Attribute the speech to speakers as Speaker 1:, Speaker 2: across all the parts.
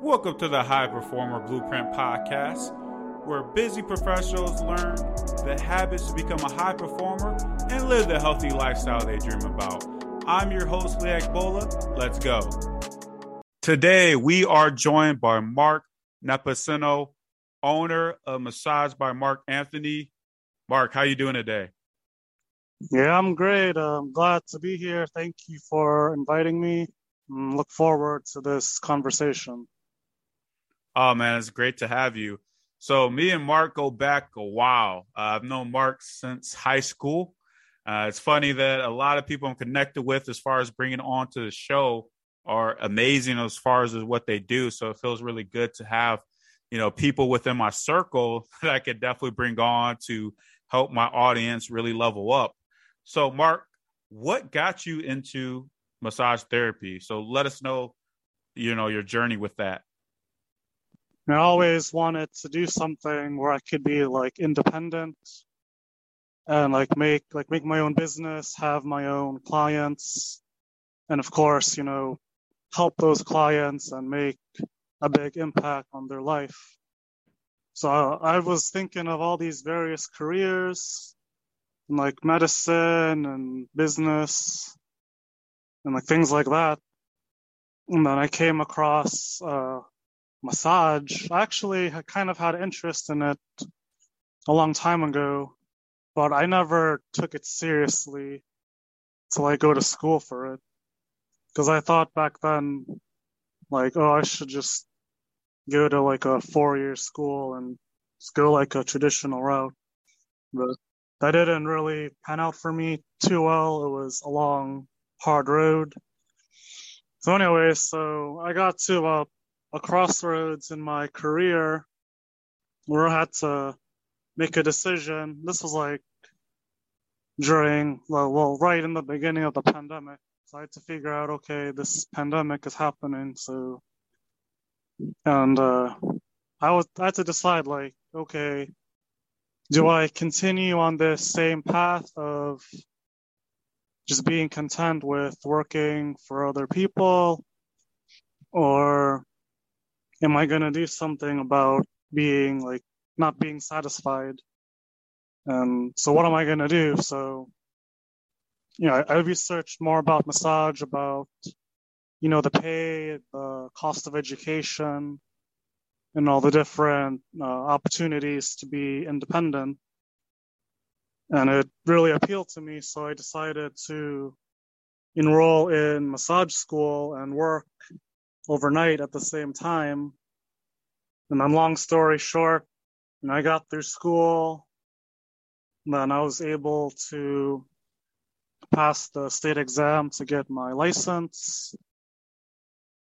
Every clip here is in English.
Speaker 1: Welcome to the High Performer Blueprint Podcast, where busy professionals learn the habits to become a high performer and live the healthy lifestyle they dream about. I'm your host, Leak Bola. Let's go. Today, we are joined by Mark Napacino, owner of Massage by Mark Anthony. Mark, how you doing today?
Speaker 2: Yeah, I'm great. Uh, I'm glad to be here. Thank you for inviting me. Mm, look forward to this conversation.
Speaker 1: Oh man, it's great to have you. So me and Mark go back a while. Uh, I've known Mark since high school. Uh, it's funny that a lot of people I'm connected with, as far as bringing on to the show, are amazing as far as what they do. So it feels really good to have, you know, people within my circle that I could definitely bring on to help my audience really level up. So, Mark, what got you into massage therapy? So let us know, you know, your journey with that.
Speaker 2: I always wanted to do something where I could be like independent and like make like make my own business, have my own clients, and of course, you know, help those clients and make a big impact on their life. So I was thinking of all these various careers, like medicine and business, and like things like that. And then I came across uh, massage. I actually kind of had interest in it a long time ago, but I never took it seriously till I go to school for it. Because I thought back then, like, oh, I should just go to like a four year school and just go like a traditional route. But that didn't really pan out for me too well. It was a long, hard road. So, anyway, so I got to about a crossroads in my career where I had to make a decision. This was like during, well, right in the beginning of the pandemic. So I had to figure out, okay, this pandemic is happening. So, and, uh, I was, I had to decide like, okay, do I continue on this same path of just being content with working for other people or am I going to do something about being like not being satisfied? And so what am I going to do? So, you know, I, I researched more about massage, about, you know, the pay, the cost of education, and all the different uh, opportunities to be independent. And it really appealed to me. So I decided to enroll in massage school and work overnight at the same time. And then, long story short, know, I got through school. Then I was able to pass the state exam to get my license.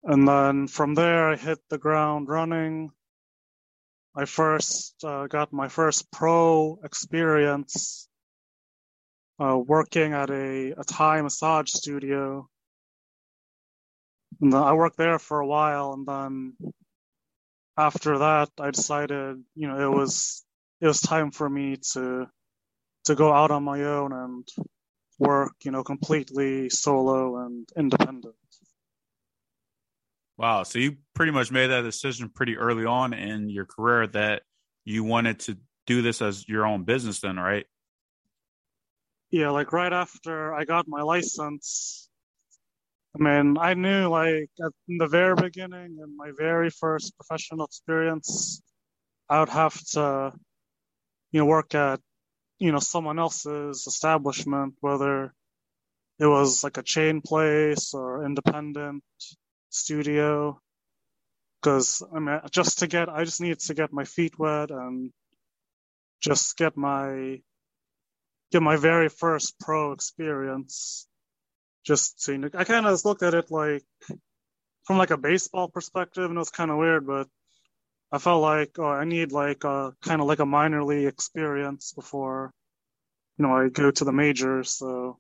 Speaker 2: And then from there, I hit the ground running. I first uh, got my first pro experience uh, working at a, a Thai massage studio and I worked there for a while, and then after that, I decided, you know, it was it was time for me to to go out on my own and work, you know, completely solo and independent.
Speaker 1: Wow, so you pretty much made that decision pretty early on in your career that you wanted to do this as your own business then, right?
Speaker 2: Yeah, like right after I got my license, I mean, I knew like at the very beginning in my very first professional experience, I would have to, you know, work at, you know, someone else's establishment, whether it was like a chain place or independent studio. Cause I mean, just to get, I just needed to get my feet wet and just get my, get my very first pro experience just seeing it. I kind of just looked at it like from like a baseball perspective, and it was kind of weird, but I felt like oh, I need like uh, a kind of like a minor league experience before you know I go to the majors. So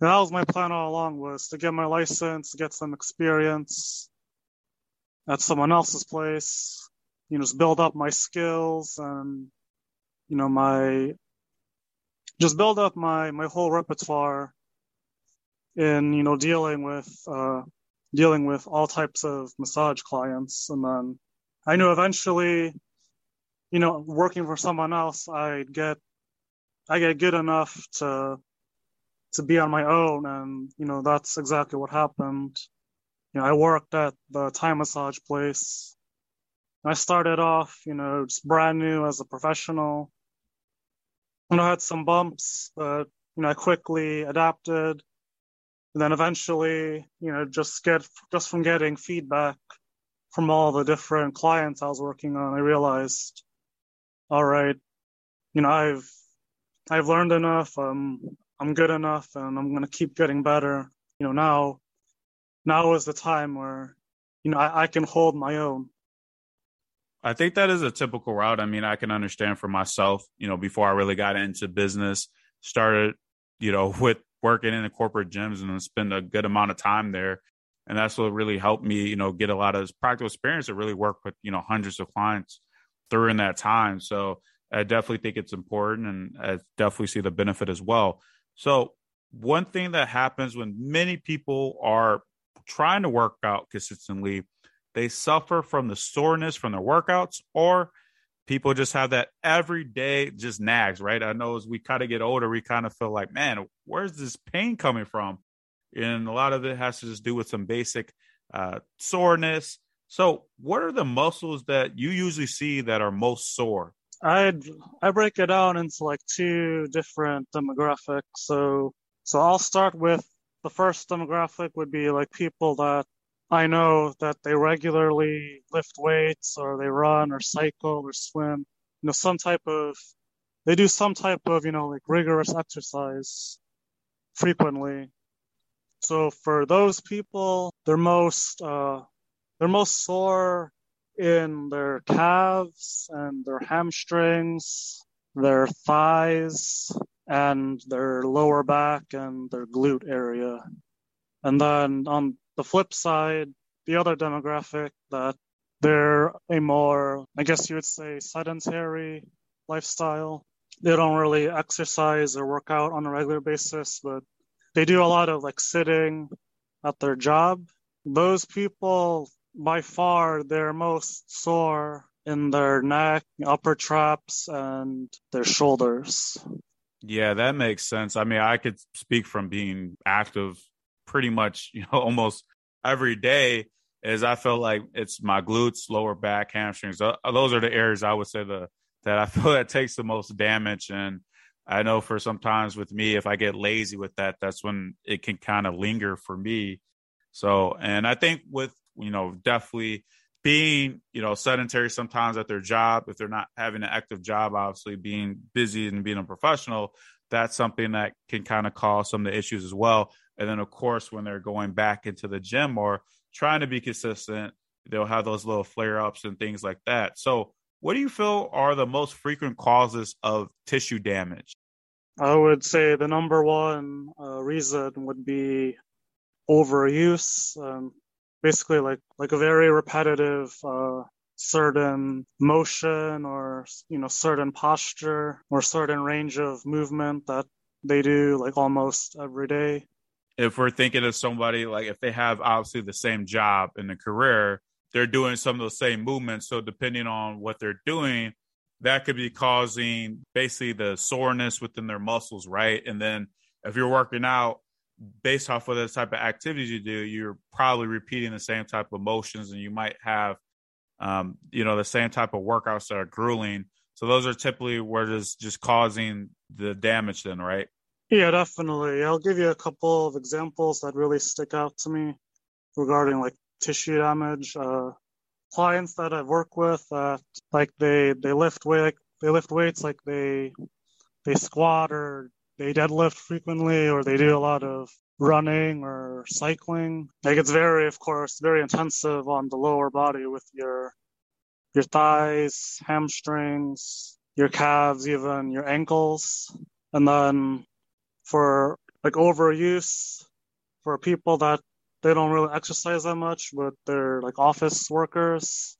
Speaker 2: that was my plan all along was to get my license, get some experience at someone else's place, you know, just build up my skills and you know my just build up my my whole repertoire in you know dealing with uh, dealing with all types of massage clients. And then I knew eventually, you know, working for someone else, I'd get, I get good enough to, to be on my own. And, you know, that's exactly what happened. You know, I worked at the Thai massage place. I started off, you know, just brand new as a professional. And I had some bumps, but, you know, I quickly adapted and then eventually, you know, just get just from getting feedback from all the different clients I was working on, I realized, all right, you know, I've I've learned enough. Um, I'm good enough, and I'm gonna keep getting better. You know, now now is the time where you know I, I can hold my own.
Speaker 1: I think that is a typical route. I mean, I can understand for myself, you know, before I really got into business, started, you know, with working in the corporate gyms and spend a good amount of time there. And that's what really helped me, you know, get a lot of practical experience to really work with, you know, hundreds of clients during that time. So I definitely think it's important and I definitely see the benefit as well. So one thing that happens when many people are trying to work out consistently, they suffer from the soreness from their workouts or people just have that every day just nags, right? I know as we kind of get older, we kind of feel like, man, where's this pain coming from? And a lot of it has to just do with some basic uh, soreness. So, what are the muscles that you usually see that are most sore?
Speaker 2: I I break it down into like two different demographics. So so I'll start with the first demographic would be like people that I know that they regularly lift weights or they run or cycle or swim, you know, some type of, they do some type of, you know, like rigorous exercise frequently. So for those people, they're most, uh, they're most sore in their calves and their hamstrings, their thighs, and their lower back and their glute area. And then on the flip side, the other demographic that they're a more, I guess you would say, sedentary lifestyle. They don't really exercise or work out on a regular basis, but they do a lot of like sitting at their job. Those people, by far, they're most sore in their neck, upper traps, and their shoulders.
Speaker 1: Yeah, that makes sense. I mean, I could speak from being active pretty much, you know, almost every day is I feel like it's my glutes, lower back, hamstrings. Those are the areas I would say the that I feel that takes the most damage. And I know for sometimes with me, if I get lazy with that, that's when it can kind of linger for me. So, and I think with you know definitely being you know sedentary sometimes at their job, if they're not having an active job, obviously being busy and being a professional, that's something that can kind of cause some of the issues as well. And then, of course, when they're going back into the gym or trying to be consistent, they'll have those little flare ups and things like that. So, what do you feel are the most frequent causes of tissue damage?
Speaker 2: I would say the number one uh, reason would be overuse. Um, basically, like like a very repetitive uh, certain motion or you know certain posture or certain range of movement that they do like almost every day
Speaker 1: if we're thinking of somebody like if they have obviously the same job in the career they're doing some of those same movements so depending on what they're doing that could be causing basically the soreness within their muscles right and then if you're working out based off of the type of activities you do you're probably repeating the same type of motions and you might have um, you know, the same type of workouts that are grueling. So those are typically where it's just causing the damage then, right?
Speaker 2: Yeah, definitely. I'll give you a couple of examples that really stick out to me regarding like tissue damage. Uh, clients that I've worked with, uh, like they, they lift weight, they lift weights, like they, they squat or they deadlift frequently, or they do a lot of running or cycling. Like it's very, of course, very intensive on the lower body with your your thighs, hamstrings, your calves, even your ankles. And then for like overuse, for people that they don't really exercise that much, but they're like office workers,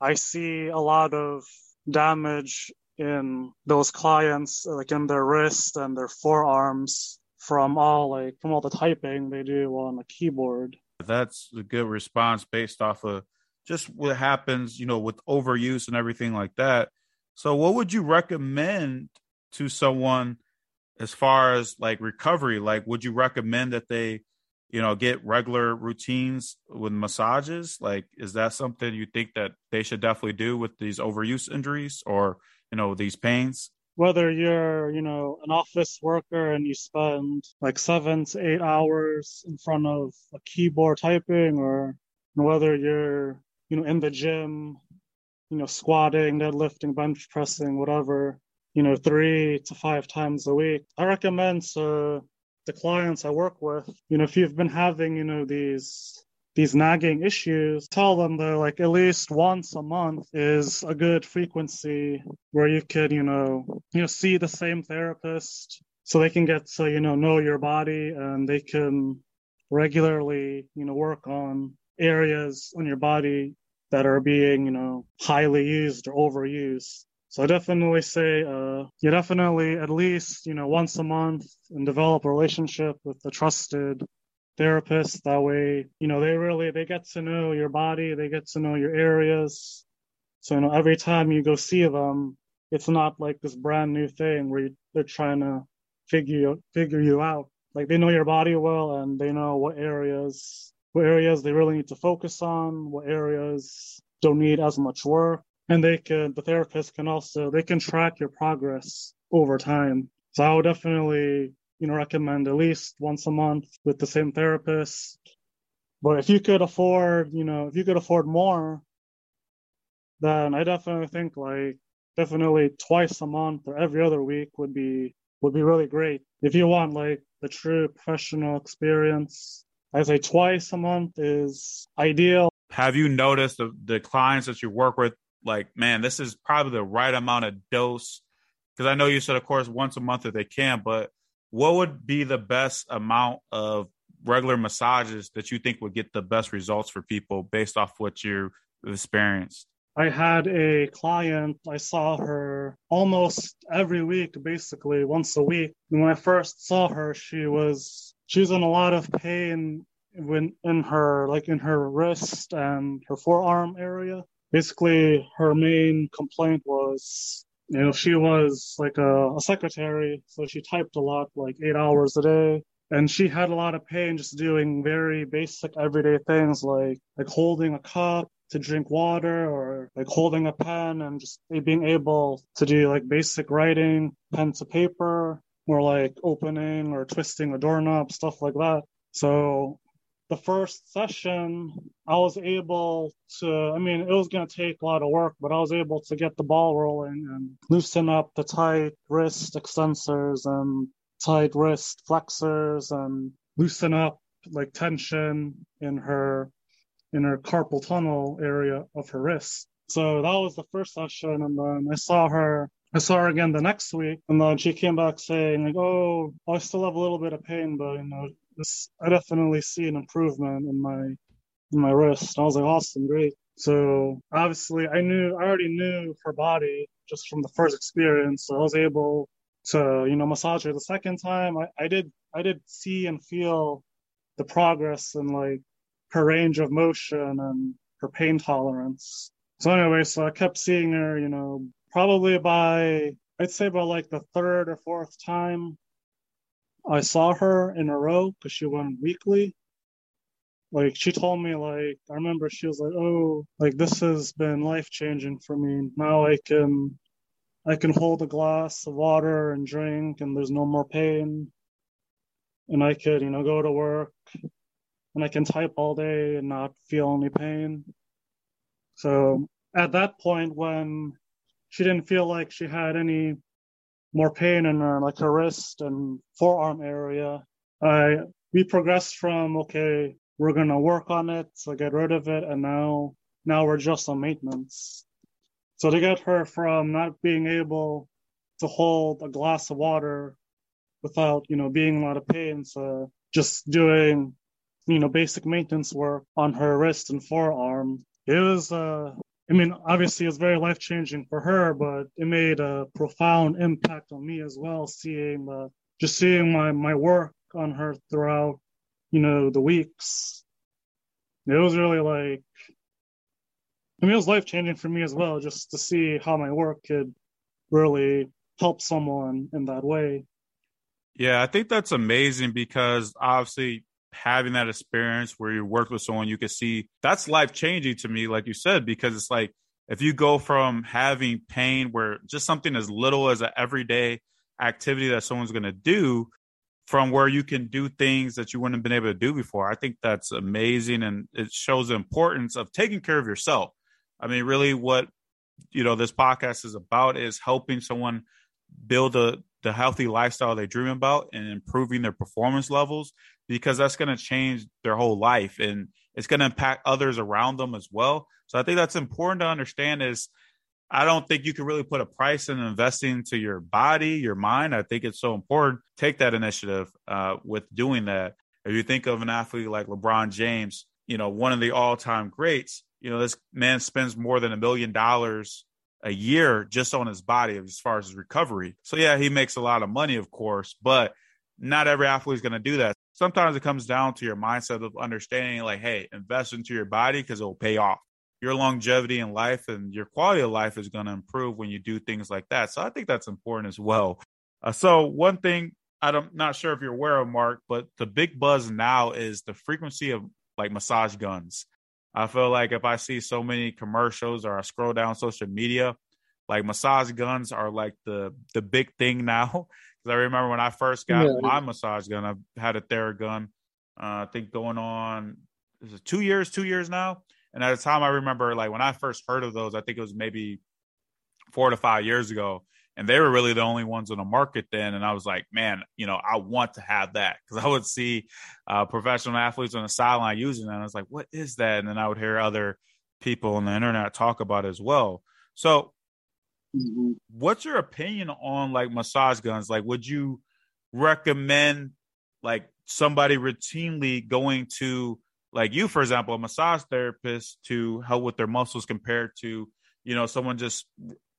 Speaker 2: I see a lot of damage in those clients, like in their wrist and their forearms from all like from all the typing they do on the keyboard.
Speaker 1: That's a good response based off of just what happens, you know, with overuse and everything like that. So, what would you recommend to someone as far as like recovery? Like, would you recommend that they, you know, get regular routines with massages? Like, is that something you think that they should definitely do with these overuse injuries or, you know, these pains?
Speaker 2: Whether you're, you know, an office worker and you spend like seven to eight hours in front of a keyboard typing, or whether you're you know, in the gym, you know, squatting, deadlifting, bench pressing, whatever, you know, three to five times a week. I recommend to the clients I work with, you know, if you've been having, you know, these these nagging issues, tell them that like at least once a month is a good frequency where you can, you know, you know, see the same therapist so they can get to, you know, know your body and they can regularly, you know, work on areas on your body that are being, you know, highly used or overused. So I definitely say, uh, you definitely at least, you know, once a month and develop a relationship with a trusted therapist. That way, you know, they really, they get to know your body. They get to know your areas. So, you know, every time you go see them, it's not like this brand new thing where you, they're trying to figure, figure you out. Like they know your body well and they know what areas what areas they really need to focus on, what areas don't need as much work. And they can, the therapist can also, they can track your progress over time. So I would definitely, you know, recommend at least once a month with the same therapist. But if you could afford, you know, if you could afford more, then I definitely think like definitely twice a month or every other week would be would be really great. If you want like the true professional experience I say twice a month is ideal.
Speaker 1: Have you noticed the, the clients that you work with, like, man, this is probably the right amount of dose? Because I know you said, of course, once a month if they can, but what would be the best amount of regular massages that you think would get the best results for people based off what you've experienced?
Speaker 2: I had a client, I saw her almost every week, basically once a week. When I first saw her, she was she was in a lot of pain when in her like in her wrist and her forearm area. Basically, her main complaint was you know she was like a, a secretary, so she typed a lot, like eight hours a day, and she had a lot of pain just doing very basic everyday things like like holding a cup to drink water or like holding a pen and just being able to do like basic writing pen to paper more like opening or twisting a doorknob, stuff like that. So the first session, I was able to, I mean, it was going to take a lot of work, but I was able to get the ball rolling and loosen up the tight wrist extensors and tight wrist flexors and loosen up like tension in her, in her carpal tunnel area of her wrist. So that was the first session. And then I saw her I saw her again the next week, and then she came back saying, like, "Oh, I still have a little bit of pain, but you know, I definitely see an improvement in my in my wrist." And I was like, "Awesome, great." So obviously, I knew I already knew her body just from the first experience. So I was able to, you know, massage her the second time. I, I did I did see and feel the progress in like her range of motion and her pain tolerance. So anyway, so I kept seeing her, you know, probably by I'd say by like the third or fourth time I saw her in a row because she went weekly. Like she told me, like I remember she was like, "Oh, like this has been life changing for me. Now I can, I can hold a glass of water and drink, and there's no more pain, and I could, you know, go to work, and I can type all day and not feel any pain." So at that point, when she didn't feel like she had any more pain in her like her wrist and forearm area. I we progressed from okay, we're gonna work on it to get rid of it, and now now we're just on maintenance. So to get her from not being able to hold a glass of water without you know being in a lot of pain, so just doing you know basic maintenance work on her wrist and forearm. It was uh I mean, obviously it's very life changing for her, but it made a profound impact on me as well, seeing uh, just seeing my, my work on her throughout, you know, the weeks. it was really like I mean, it was life changing for me as well, just to see how my work could really help someone in that way.
Speaker 1: Yeah, I think that's amazing because obviously having that experience where you work with someone, you can see that's life changing to me, like you said, because it's like if you go from having pain where just something as little as an everyday activity that someone's going to do from where you can do things that you wouldn't have been able to do before. I think that's amazing and it shows the importance of taking care of yourself. I mean, really what you know this podcast is about is helping someone build a the healthy lifestyle they dream about and improving their performance levels because that's going to change their whole life and it's going to impact others around them as well. So I think that's important to understand is I don't think you can really put a price in investing to your body, your mind. I think it's so important. Take that initiative uh, with doing that. If you think of an athlete like LeBron James, you know, one of the all time greats, you know, this man spends more than a million dollars a year just on his body as far as his recovery. So yeah, he makes a lot of money, of course, but not every athlete is going to do that. Sometimes it comes down to your mindset of understanding, like, hey, invest into your body because it will pay off. Your longevity in life and your quality of life is going to improve when you do things like that. So I think that's important as well. Uh, so one thing I'm not sure if you're aware of, Mark, but the big buzz now is the frequency of like massage guns. I feel like if I see so many commercials or I scroll down social media, like massage guns are like the the big thing now. Because I remember when I first got yeah. my massage gun, I had a Theragun. Uh, I think going on is it two years, two years now. And at the time, I remember like when I first heard of those, I think it was maybe four to five years ago and they were really the only ones on the market then. And I was like, man, you know, I want to have that because I would see uh, professional athletes on the sideline using that. And I was like, what is that? And then I would hear other people on the internet talk about it as well. So, mm-hmm. what's your opinion on like massage guns? Like, would you recommend like somebody routinely going to like you, for example, a massage therapist to help with their muscles compared to you know someone just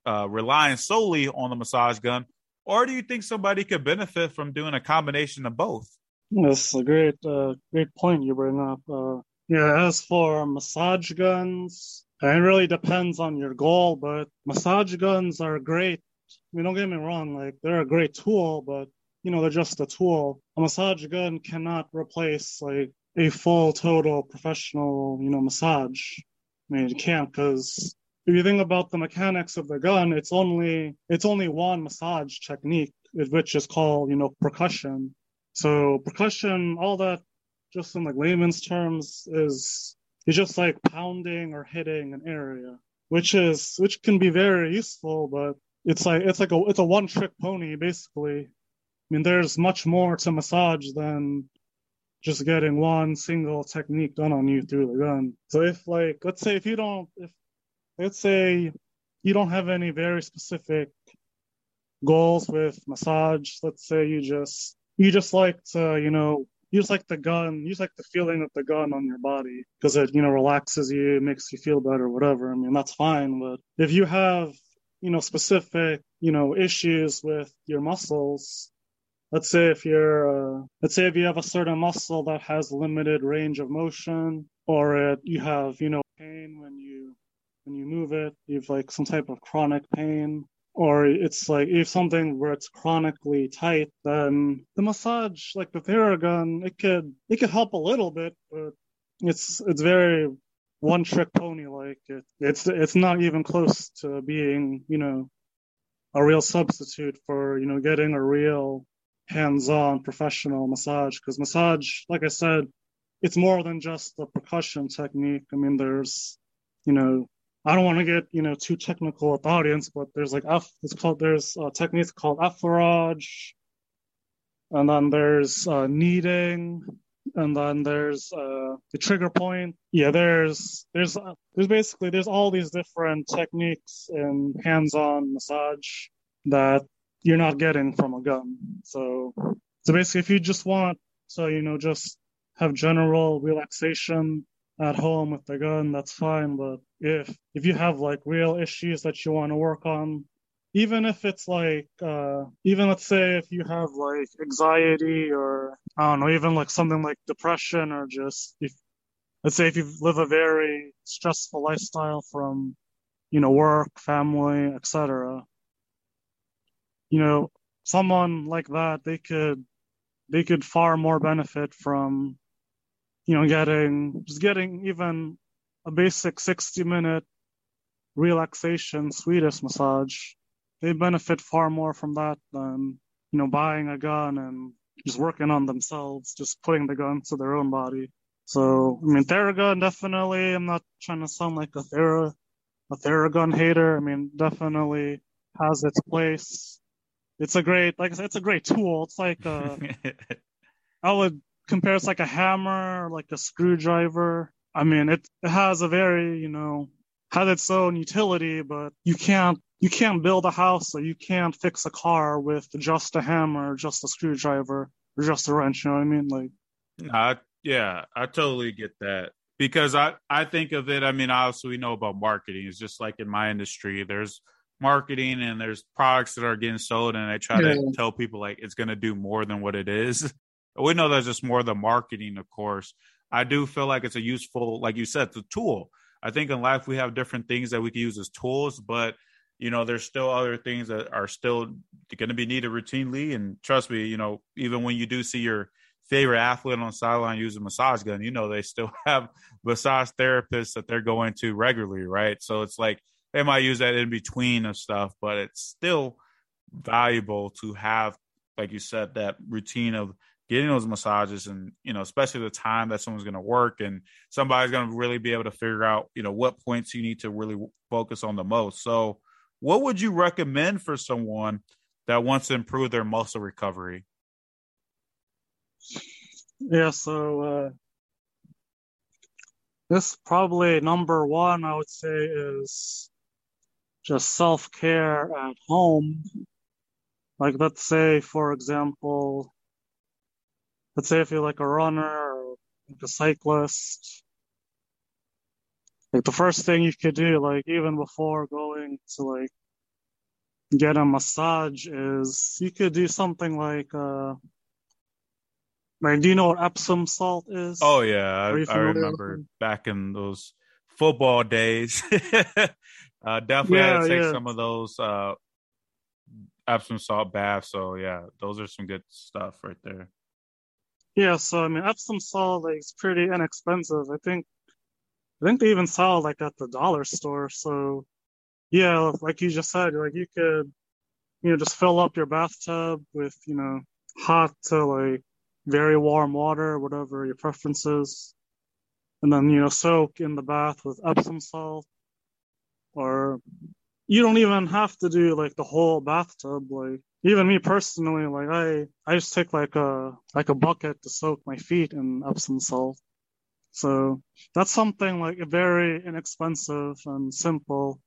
Speaker 1: uh, relying solely on the massage gun, or do you think somebody could benefit from doing a combination of both?
Speaker 2: That's a great, uh, great point you bring up. Uh, yeah, as for massage guns, it really depends on your goal, but massage guns are great. I mean, don't get me wrong, like they're a great tool, but you know, they're just a tool. A massage gun cannot replace like a full, total professional, you know, massage. I mean, it can't because if you think about the mechanics of the gun, it's only it's only one massage technique, which is called you know percussion. So percussion, all that, just in like layman's terms, is is just like pounding or hitting an area, which is which can be very useful, but it's like it's like a it's a one trick pony basically. I mean, there's much more to massage than just getting one single technique done on you through the gun. So if like let's say if you don't if let's say you don't have any very specific goals with massage. Let's say you just you just like to, you know, you just like the gun, just like the feeling of the gun on your body because it, you know, relaxes you, makes you feel better, whatever. I mean, that's fine. But if you have, you know, specific, you know, issues with your muscles, let's say if you're, uh, let's say if you have a certain muscle that has limited range of motion, or it, you have, you know, pain when you when you move it, you have like some type of chronic pain, or it's like if something where it's chronically tight, then the massage, like the Theragun, it could it could help a little bit, but it's it's very one trick pony. Like it, it's it's not even close to being you know a real substitute for you know getting a real hands-on professional massage because massage, like I said, it's more than just the percussion technique. I mean, there's you know I don't want to get you know too technical with the audience, but there's like F. It's called there's techniques called effleurage, and then there's uh, kneading, and then there's uh, the trigger point. Yeah, there's there's uh, there's basically there's all these different techniques in hands-on massage that you're not getting from a gun. So so basically, if you just want so you know just have general relaxation at home with the gun, that's fine. But if if you have like real issues that you want to work on, even if it's like uh even let's say if you have like anxiety or I don't know, even like something like depression or just if let's say if you live a very stressful lifestyle from, you know, work, family, etc. You know, someone like that, they could they could far more benefit from, you know, getting just getting even a basic 60 minute relaxation Swedish massage. They benefit far more from that than, you know, buying a gun and just working on themselves, just putting the gun to their own body. So, I mean, Theragun definitely, I'm not trying to sound like a Thera, a Theragun hater. I mean, definitely has its place. It's a great, like I said, it's a great tool. It's like, a, I would compare it's like a hammer, like a screwdriver. I mean, it, it has a very, you know, has its own utility, but you can't you can't build a house or you can't fix a car with just a hammer, just a screwdriver, or just a wrench. You know what I mean? Like,
Speaker 1: I, yeah, I totally get that because I I think of it. I mean, obviously we know about marketing. It's just like in my industry, there's marketing and there's products that are getting sold, and I try yeah. to tell people like it's going to do more than what it is. We know there's just more the marketing, of course. I do feel like it's a useful, like you said, the tool. I think in life we have different things that we can use as tools, but you know, there's still other things that are still going to be needed routinely. And trust me, you know, even when you do see your favorite athlete on sideline using a massage gun, you know, they still have massage therapists that they're going to regularly, right? So it's like they might use that in between of stuff, but it's still valuable to have, like you said, that routine of getting those massages and you know especially the time that someone's going to work and somebody's going to really be able to figure out you know what points you need to really focus on the most. So what would you recommend for someone that wants to improve their muscle recovery?
Speaker 2: Yeah so uh this probably number one i would say is just self-care at home. Like let's say for example let's say if you're like a runner or like a cyclist, like the first thing you could do, like even before going to like get a massage is you could do something like uh like do you know what Epsom salt is?
Speaker 1: Oh yeah, I, I remember back in those football days. uh definitely yeah, had to take yeah. some of those uh Epsom salt baths. So yeah, those are some good stuff right there.
Speaker 2: Yeah, so I mean, Epsom salt like it's pretty inexpensive. I think, I think they even sell like at the dollar store. So, yeah, like you just said, like you could, you know, just fill up your bathtub with you know hot to like very warm water, whatever your preference is, and then you know soak in the bath with Epsom salt, or you don't even have to do like the whole bathtub. Like even me personally, like I, I just take like a like a bucket to soak my feet in Epsom salt. So that's something like very inexpensive and simple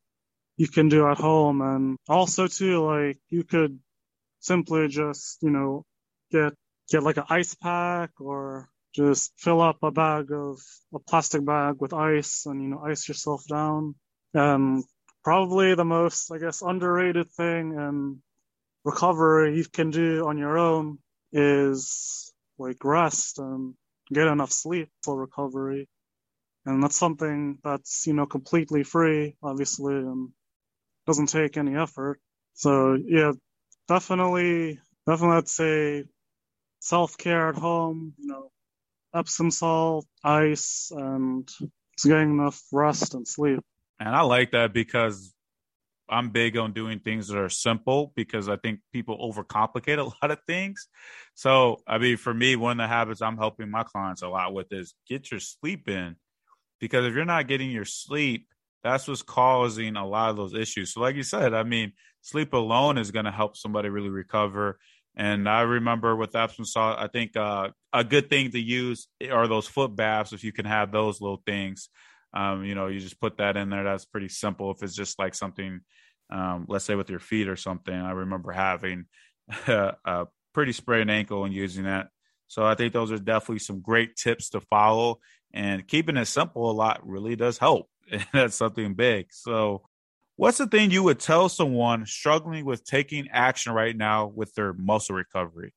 Speaker 2: you can do at home. And also too, like you could simply just, you know, get get like an ice pack or just fill up a bag of a plastic bag with ice and you know ice yourself down. And probably the most, I guess, underrated thing and recovery you can do on your own is like rest and get enough sleep for recovery. And that's something that's, you know, completely free, obviously, and doesn't take any effort. So yeah, definitely, definitely I'd say self-care at home, you know, Epsom salt, ice, and getting enough rest and sleep.
Speaker 1: And I like that because I'm big on doing things that are simple because I think people overcomplicate a lot of things. So, I mean, for me, one of the habits I'm helping my clients a lot with is get your sleep in because if you're not getting your sleep, that's what's causing a lot of those issues. So, like you said, I mean, sleep alone is going to help somebody really recover. And I remember with Epsom salt, I think uh, a good thing to use are those foot baths if you can have those little things. Um, you know, you just put that in there. That's pretty simple. If it's just like something, um, let's say with your feet or something. I remember having a, a pretty sprained ankle and using that. So I think those are definitely some great tips to follow. And keeping it simple a lot really does help. And that's something big. So, what's the thing you would tell someone struggling with taking action right now with their muscle recovery?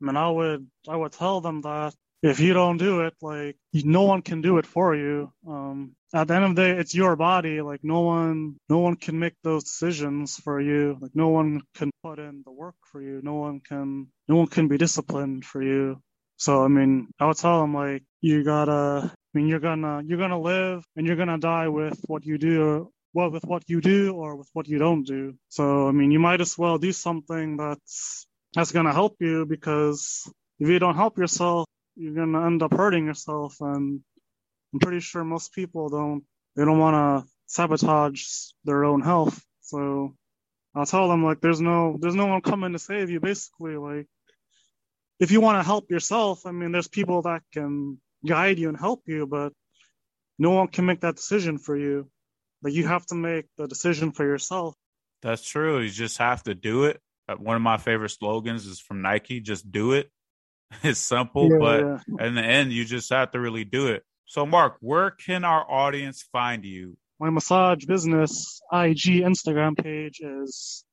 Speaker 2: I mean, I would I would tell them that if you don't do it, like no one can do it for you. Um, at the end of the day, it's your body. Like no one, no one can make those decisions for you. Like no one can put in the work for you. No one can, no one can be disciplined for you. So I mean, I would tell them like you gotta. I mean, you're gonna you're gonna live and you're gonna die with what you do. Well, with what you do or with what you don't do. So I mean, you might as well do something that's that's gonna help you because if you don't help yourself, you're gonna end up hurting yourself. And I'm pretty sure most people don't they don't want to sabotage their own health. So I'll tell them like there's no there's no one coming to save you. Basically, like if you want to help yourself, I mean, there's people that can guide you and help you, but no one can make that decision for you. Like you have to make the decision for yourself.
Speaker 1: That's true. You just have to do it. Uh, one of my favorite slogans is from Nike: "Just do it." It's simple, yeah, but yeah. in the end, you just have to really do it. So, Mark, where can our audience find you?
Speaker 2: My massage business IG Instagram page is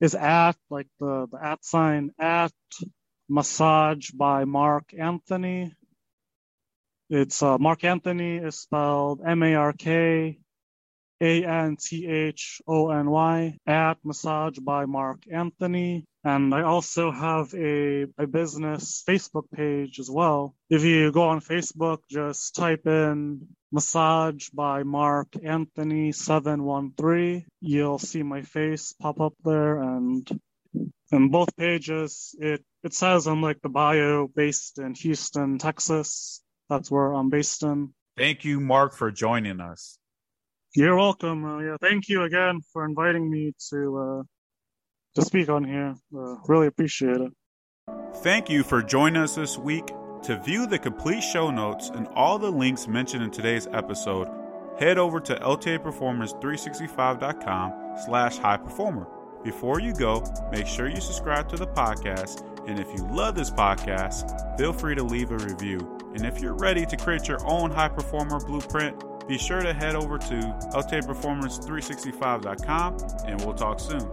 Speaker 2: is at like the the at sign at Massage by Mark Anthony. It's uh, Mark Anthony is spelled M A R K A N T H O N Y at Massage by Mark Anthony. And I also have a, a business Facebook page as well. If you go on Facebook, just type in Massage by Mark Anthony 713. You'll see my face pop up there and in both pages it it says I'm like the bio based in Houston, Texas. That's where I'm based in.
Speaker 1: Thank you, Mark, for joining us.
Speaker 2: You're welcome. Uh, yeah, thank you again for inviting me to uh, to speak on here. Uh, really appreciate it.
Speaker 1: Thank you for joining us this week. To view the complete show notes and all the links mentioned in today's episode, head over to ltaperformance365.com slash high performer. Before you go, make sure you subscribe to the podcast. And if you love this podcast, feel free to leave a review. And if you're ready to create your own high performer blueprint, be sure to head over to ltaperformance365.com and we'll talk soon.